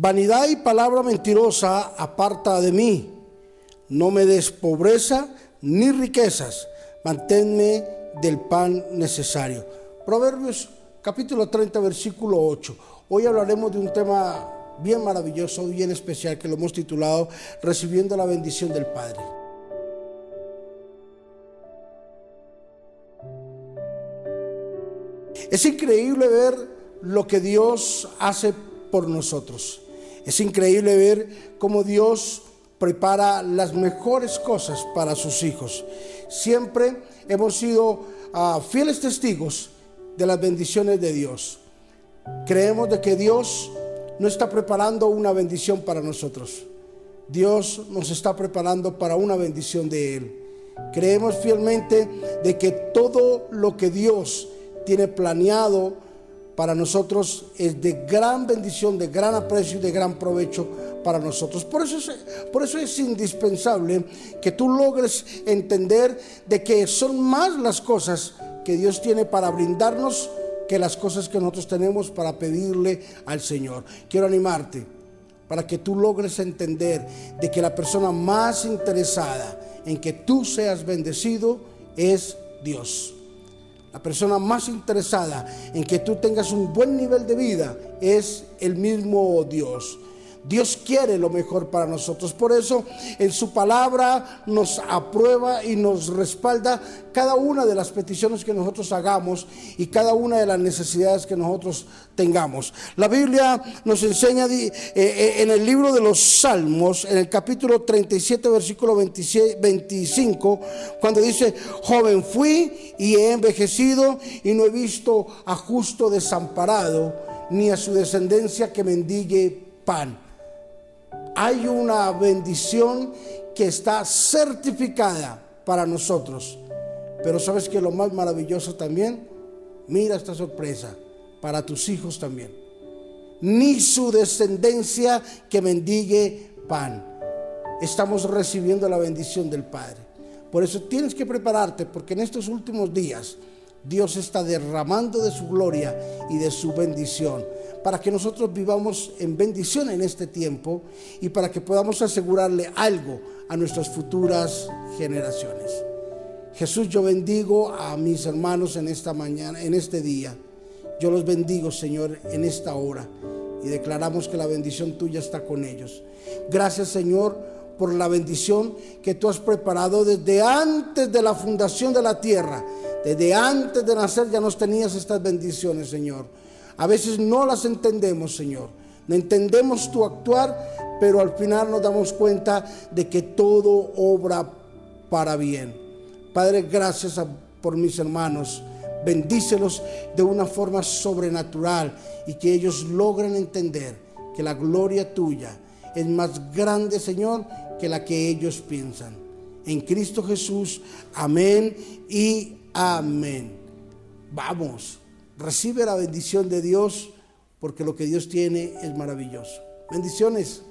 Vanidad y palabra mentirosa aparta de mí. No me des pobreza ni riquezas. Manténme del pan necesario. Proverbios capítulo 30, versículo 8. Hoy hablaremos de un tema bien maravilloso, bien especial, que lo hemos titulado Recibiendo la bendición del Padre. Es increíble ver lo que Dios hace por nosotros. Es increíble ver cómo Dios prepara las mejores cosas para sus hijos. Siempre hemos sido ah, fieles testigos de las bendiciones de Dios. Creemos de que Dios no está preparando una bendición para nosotros. Dios nos está preparando para una bendición de Él. Creemos fielmente de que todo lo que Dios tiene planeado para nosotros es de gran bendición, de gran aprecio y de gran provecho para nosotros. Por eso, es, por eso es indispensable que tú logres entender de que son más las cosas que Dios tiene para brindarnos que las cosas que nosotros tenemos para pedirle al Señor. Quiero animarte para que tú logres entender de que la persona más interesada en que tú seas bendecido es Dios. La persona más interesada en que tú tengas un buen nivel de vida es el mismo Dios. Dios quiere lo mejor para nosotros. Por eso en su palabra nos aprueba y nos respalda cada una de las peticiones que nosotros hagamos y cada una de las necesidades que nosotros tengamos. La Biblia nos enseña eh, eh, en el libro de los Salmos, en el capítulo 37, versículo 25, cuando dice, joven fui y he envejecido y no he visto a justo desamparado, ni a su descendencia que mendigue pan hay una bendición que está certificada para nosotros. Pero sabes que lo más maravilloso también, mira esta sorpresa, para tus hijos también. Ni su descendencia que mendigue pan. Estamos recibiendo la bendición del Padre. Por eso tienes que prepararte porque en estos últimos días Dios está derramando de su gloria y de su bendición para que nosotros vivamos en bendición en este tiempo y para que podamos asegurarle algo a nuestras futuras generaciones. Jesús, yo bendigo a mis hermanos en esta mañana, en este día. Yo los bendigo, Señor, en esta hora y declaramos que la bendición tuya está con ellos. Gracias, Señor, por la bendición que tú has preparado desde antes de la fundación de la tierra. Desde antes de nacer ya nos tenías estas bendiciones, Señor. A veces no las entendemos, Señor. No entendemos tu actuar, pero al final nos damos cuenta de que todo obra para bien. Padre, gracias por mis hermanos. Bendícelos de una forma sobrenatural y que ellos logren entender que la gloria tuya es más grande, Señor, que la que ellos piensan. En Cristo Jesús, amén y amén. Vamos. Recibe la bendición de Dios porque lo que Dios tiene es maravilloso. Bendiciones.